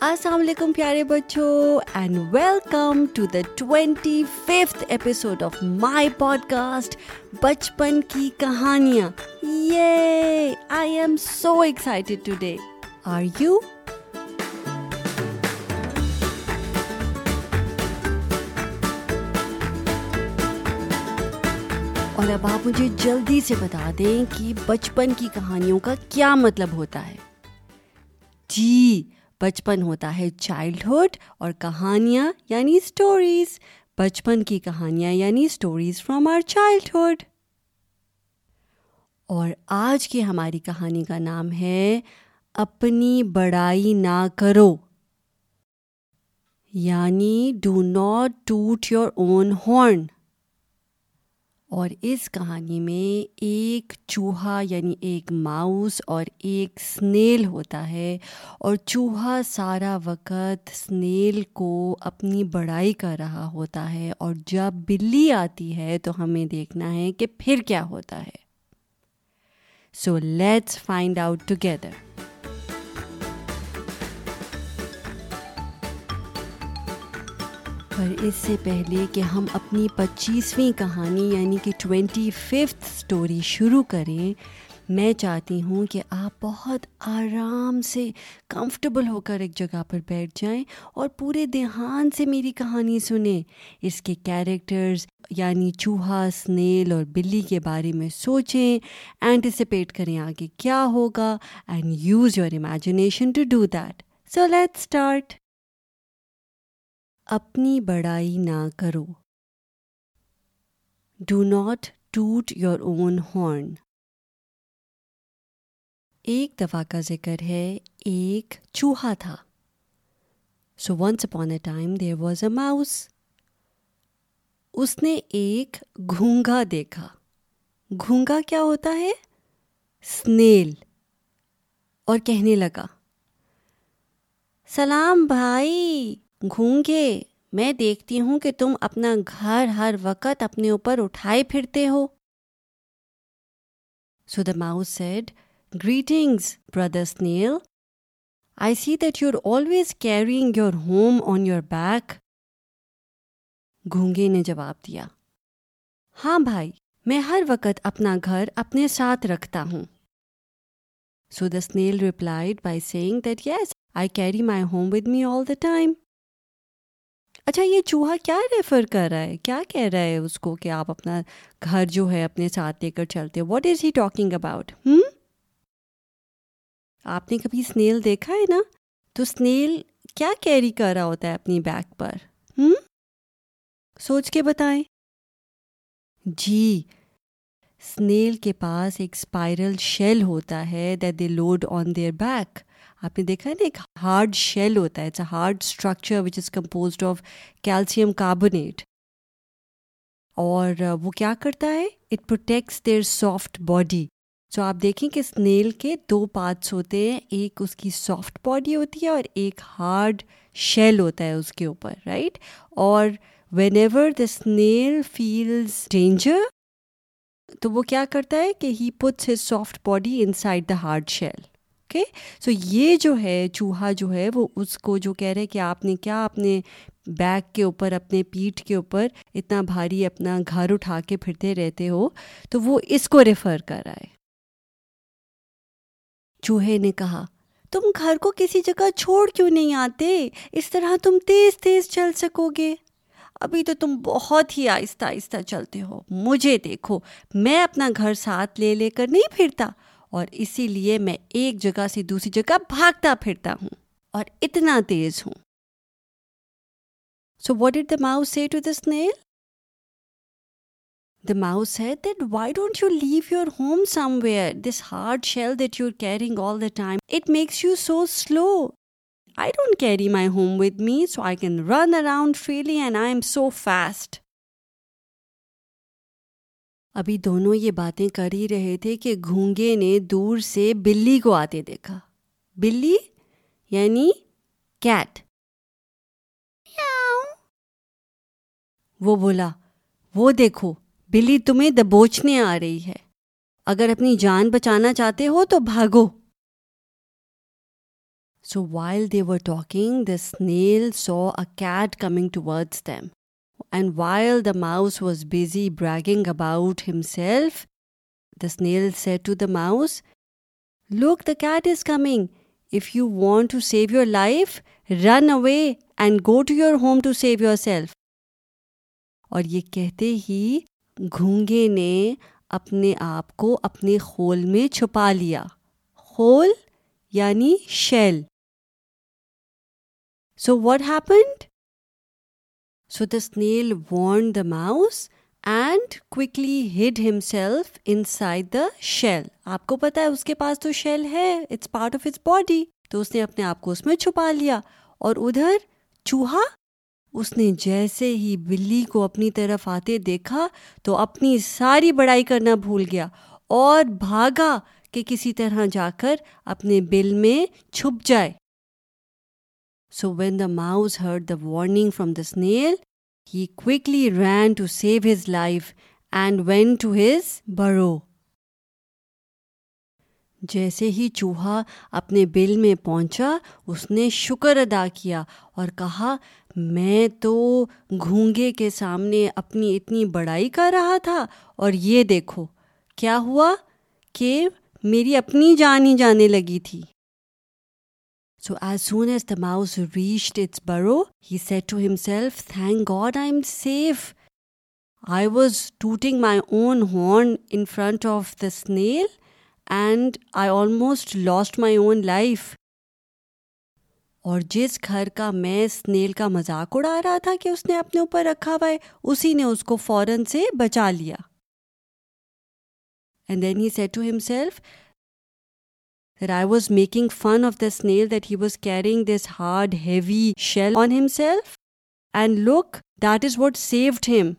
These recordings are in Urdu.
السلام علیکم پیارے بچوں and welcome to the twenty fifth episode of my podcast بچپن کی کہانیاں یہ I am so excited today are you اور اب آپ مجھے جلدی سے بتا دیں کہ بچپن کی کہانیوں کا کیا مطلب ہوتا ہے جی بچپن ہوتا ہے چائلڈہڈ اور کہانیاں یعنی اسٹوریز بچپن کی کہانیاں یعنی اسٹوریز فرام آر چائلڈہڈ اور آج کی ہماری کہانی کا نام ہے اپنی بڑائی نہ کرو۔ یعنی do not toot your own horn اور اس کہانی میں ایک چوہا یعنی ایک ماؤس اور ایک سنیل ہوتا ہے اور چوہا سارا وقت سنیل کو اپنی بڑائی کر رہا ہوتا ہے اور جب بلی آتی ہے تو ہمیں دیکھنا ہے کہ پھر کیا ہوتا ہے۔ So let's find out together پر اس سے پہلے کہ ہم اپنی پچیسویں کہانی یعنی کہ ٹوینٹی ففتھ اسٹوری شروع کریں، میں چاہتی ہوں کہ آپ بہت آرام سے کمفرٹیبل ہو کر ایک جگہ پر بیٹھ جائیں اور پورے دھیان سے میری کہانی سنیں۔ اس کے کیریکٹرز یعنی چوہا، سنیل اور بلی کے بارے میں سوچیں اینٹیسپیٹ کریں آگے کیا ہوگا and use your imagination to do that so let start اپنی بڑائی نہ کرو۔ Do not toot your own horn ایک دفعہ کا ذکر ہے، ایک چوہا تھا۔ So once upon a time there was a mouse اس نے ایک گھونگا دیکھا۔ گھونگا کیا ہوتا ہے؟ سنیل۔ اور کہنے لگا، سلام بھائی۔ گھونگے۔ میں دیکھتی ہوں کہ تم اپنا گھر ہر وقت اپنے اوپر اٹھائے پھرتے ہو۔ So the mouse said greetings brother snail I see that you are always carrying your home on your back گھونگے نے جواب دیا ہاں بھائی، میں ہر وقت اپنا گھر اپنے ساتھ رکھتا ہوں۔ So the snail replied by saying that yes I carry my home with me all the time اچھا یہ چوہا کیا ریفر کر رہا ہے؟ کیا کہہ رہا ہے اس کو کہ آپ اپنا گھر جو ہے، اپنے ساتھ لے کر چلتے what is he talking about ہوں آپ نے کبھی اسنیل دیکھا ہے نا؟ تو اسنیل کیا کیری کر رہا ہوتا ہے اپنی بیک پر؟ ہوں سوچ کے بتائیں۔ جی اسنیل کے پاس ایک اسپائرل شیل ہوتا ہے that they load on their back آپ نے دیکھا ہے نا، ایک ہارڈ شیل ہوتا ہے it's a hard structure which is composed of calcium carbonate اور وہ کیا کرتا ہے؟ It protects their soft body so آپ دیکھیں کہ اسنیل کے دو پارٹس ہوتے ہیں، ایک اس کی سافٹ باڈی ہوتی ہے اور ایک ہارڈ شیل ہوتا ہے اس کے اوپر رائٹ اور whenever the snail feels danger تو وہ کیا کرتا ہے کہ he puts his soft body inside the hard shell okay so یہ جو ہے چوہا جو ہے وہ اس کو جو کہہ رہے کہ آپ نے کیا اپنے بیک کے اوپر اپنے پیٹھ کے اوپر اتنا بھاری اپنا گھر اٹھا کے پھرتے رہتے ہو تو وہ اس کو ریفر کر رہا ہے چوہے نے کہا تم گھر کو کسی جگہ چھوڑ کیوں نہیں آتے اس طرح تم تیز تیز چل سکو گے ابھی تو تم بہت ہی آہستہ آہستہ چلتے ہو مجھے دیکھو میں اپنا گھر ساتھ لے لے کر نہیں پھرتا اور اسی لیے میں ایک جگہ سے دوسری جگہ بھاگتا پھرتا ہوں اور اتنا تیز ہوں۔ So what did the mouse say to the snail the mouse ہے that why don't you leave your home somewhere this hard shell that you are carrying all the time it makes you so slow I don't carry my home with me so I can run around freely and I am so fast ابھی دونوں یہ باتیں کر ہی رہے تھے کہ گھونگے نے دور سے بلی کو آتے دیکھا۔ بلی؟ یعنی کیٹ۔ وہ بولا وہ دیکھو بلی تمہیں دبوچنے آ رہی ہے۔ اگر اپنی جان بچانا چاہتے ہو تو بھاگو۔ So while they were talking, the snail saw a cat coming and while the mouse was busy bragging about himself the said to the mouse look the cat is coming if you want to save your life run away and go to your home to save yourself اور یہ کہتے ہی گھونگے نے اپنے آپ کو اپنے خول میں چھپا لیا۔ خول یعنی shell. So what happened so the snail warned the mouse and quickly hid himself inside the shell آپ کو پتا ہے اس کے پاس تو شیل ہے it's part of its body تو اس نے اپنے آپ کو اس میں چھپا لیا اور ادھر چوہا اس نے جیسے ہی بلی کو اپنی طرف آتے دیکھا تو اپنی ساری بڑائی کرنا بھول گیا اور بھاگا کہ کسی طرح جا کر اپنے بل میں چھپ جائے so when the mouse heard the warning from the snail he quickly ran to save his life and went to his burrow جیسے ہی چوہا اپنے بل میں پہنچا، اس نے شکر ادا کیا اور کہا، میں تو گھونگے کے سامنے اپنی اتنی بڑائی کر رہا تھا اور یہ دیکھو، کیا ہوا کہ میری اپنی جان ہی جانے لگی تھی؟ So as soon as the mouse reached its burrow he said to himself thank God I am safe I was tooting my own horn in front of the snail and I almost lost my own life اور جس گھر کا میں اسنیل کا مذاق اڑا رہا تھا کہ اس نے اپنے اوپر رکھا ہوا ہے، اسی نے اس کو فوراً سے بچا لیا۔ And then he said to himself I was making fun of the snail that he was carrying this hard heavy shell on himself and look that is what saved him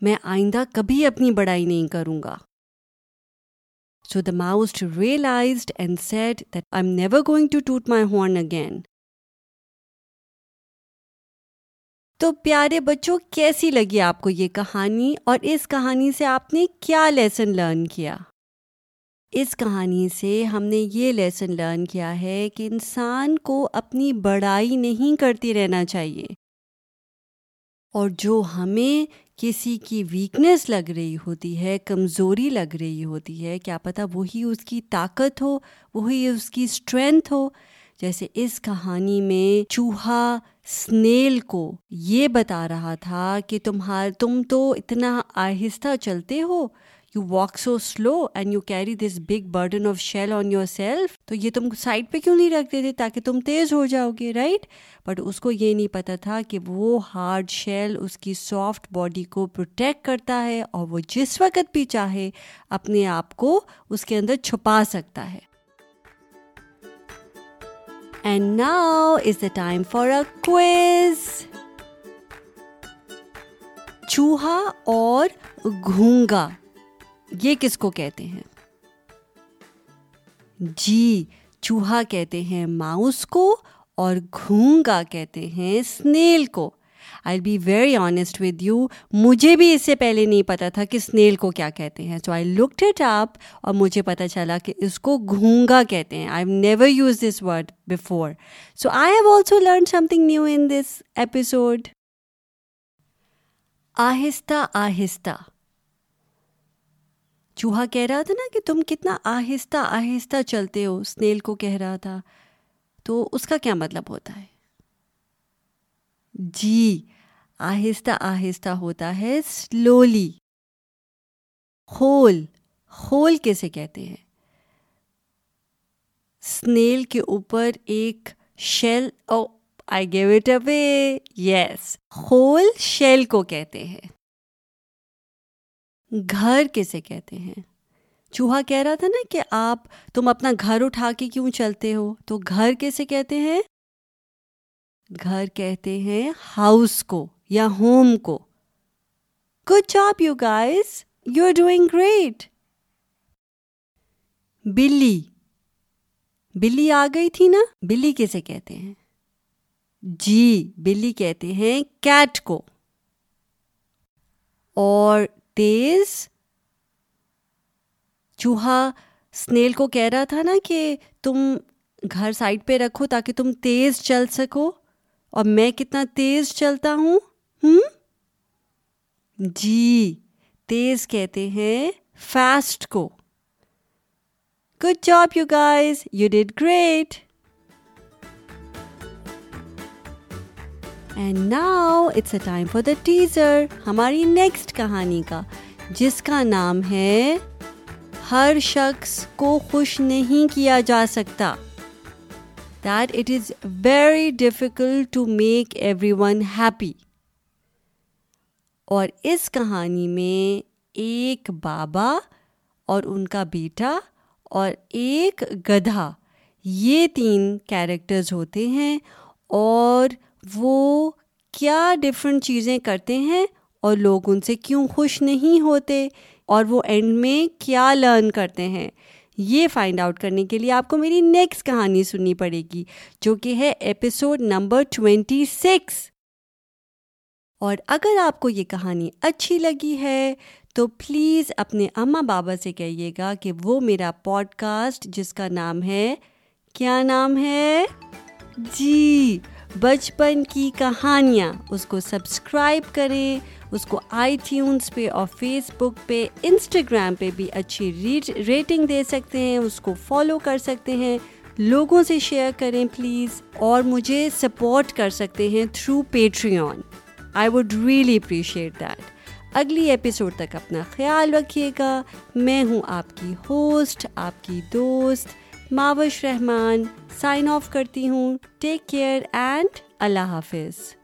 میں آئندہ کبھی اپنی بڑائی نہیں کروں گا۔ So the mouse realized and said that I'm never going to toot my horn again. تو پیارے بچوں، کیسی لگی آپ کو یہ کہانی؟ اور اس کہانی سے آپ نے کیا لیسن لرن کیا؟ اس کہانی سے ہم نے یہ لیسن لرن کیا ہے کہ انسان کو اپنی بڑائی نہیں کرتی رہنا چاہیے۔ اور جو ہمیں کسی کی ویکنیس لگ رہی ہوتی ہے، کمزوری لگ رہی ہوتی ہے، کیا پتہ وہی اس کی طاقت ہو، وہی اس کی اسٹرینتھ ہو۔ جیسے اس کہانی میں چوہا سنیل کو یہ بتا رہا تھا کہ تمہار، تم تو اتنا آہستہ چلتے ہو you walk so slow and you carry this big burden of shell on yourself تو یہ تم سائڈ پہ کیوں نہیں رکھ دیتے تاکہ تم تیز ہو جاؤ گے رائٹ بٹ اس کو یہ نہیں پتا تھا کہ وہ ہارڈ شیل اس کی سافٹ باڈی کو پروٹیکٹ کرتا ہے اور وہ جس وقت بھی چاہے اپنے آپ کو اس کے اندر چھپا سکتا ہے۔ And now is the time for a quiz چوہا اور گھونگا۔ یہ کس کو کہتے ہیں؟ جی چوہا کہتے ہیں ماؤس کو اور گھونگا کہتے ہیں اسنیل کو۔ I be very honest with you مجھے بھی اس سے پہلے نہیں پتا تھا کہ اسنیل کو کیا کہتے ہیں۔ سو آئی لکڈ اٹ اپ اور مجھے پتا چلا کہ اس کو گھونگا کہتے ہیں۔ I never use this word before so I have also learn something new in this episode آہستہ آہستہ۔ چوہا کہہ رہا تھا نا کہ تم کتنا آہستہ آہستہ چلتے ہو اسنیل کو کہہ رہا تھا۔ تو اس کا کیا مطلب ہوتا ہے؟ جی آہستہ آہستہ ہوتا ہے سلولی خول خول کیسے کہتے ہیں؟ اسنیل کے اوپر ایک shell, oh I gave it away yes خول شیل کو کہتے ہیں۔ گھر کیسے کہتے ہیں؟ چوہا کہہ رہا تھا نا کہ آپ، تم اپنا گھر اٹھا کے کیوں چلتے ہو؟ تو گھر کیسے کہتے ہیں؟ گھر کہتے ہیں ہاؤس کو یا ہوم کو۔ Good job you guys you are doing great بلی۔ بلی آ گئی تھی نا؟ بلی کیسے کہتے ہیں؟ جی بلی کہتے ہیں کیٹ کو۔ اور تیز چوہا اسنیل کو کہہ رہا تھا نا کہ تم گھر سائڈ پہ رکھو تاکہ تم تیز چل سکو۔ اور میں کتنا تیز چلتا ہوں؟ ہوں جی تیز کہتے ہیں فاسٹ کو۔ Good job you guys you did great and now it's a time for the teaser ہماری نیکسٹ کہانی کا، جس کا نام ہے ہر شخص کو خوش نہیں کیا جا سکتا۔ That it is very difficult to make everyone happy اور اس کہانی میں ایک بابا اور ان کا بیٹا اور ایک گدھا، یہ تین کیریکٹرز ہوتے ہیں اور وہ کیا ڈفرینٹ چیزیں کرتے ہیں اور لوگ ان سے کیوں خوش نہیں ہوتے اور وہ اینڈ میں کیا لرن کرتے ہیں؟ یہ فائنڈ آؤٹ کرنے کے لیے آپ کو میری نیکسٹ کہانی سننی پڑے گی، جو کہ ہے ایپیسوڈ نمبر ٹوینٹی سکس اور اگر آپ کو یہ کہانی اچھی لگی ہے، تو پلیز اپنے اماں بابا سے کہیے گا کہ وہ میرا پوڈ کاسٹ جس کا نام ہے، کیا نام ہے؟ جی۔ بچپن کی کہانیاں۔ اس کو سبسکرائب کریں، اس کو آئی ٹیونس پہ اور فیس بک پہ، انسٹاگرام پہ بھی اچھی ریٹنگ دے سکتے ہیں، اس کو فالو کر سکتے ہیں۔ لوگوں سے شیئر کریں پلیز، اور مجھے سپورٹ کر سکتے ہیں through Patreon I would really appreciate that. اگلی ایپیسوڈ تک اپنا خیال رکھیے گا۔ میں ہوں آپ کی ہوسٹ، آپ کی دوست ماوش رحمان۔ سائن آف کرتی ہوں. ٹیک کیئر اینڈ اللہ حافظ.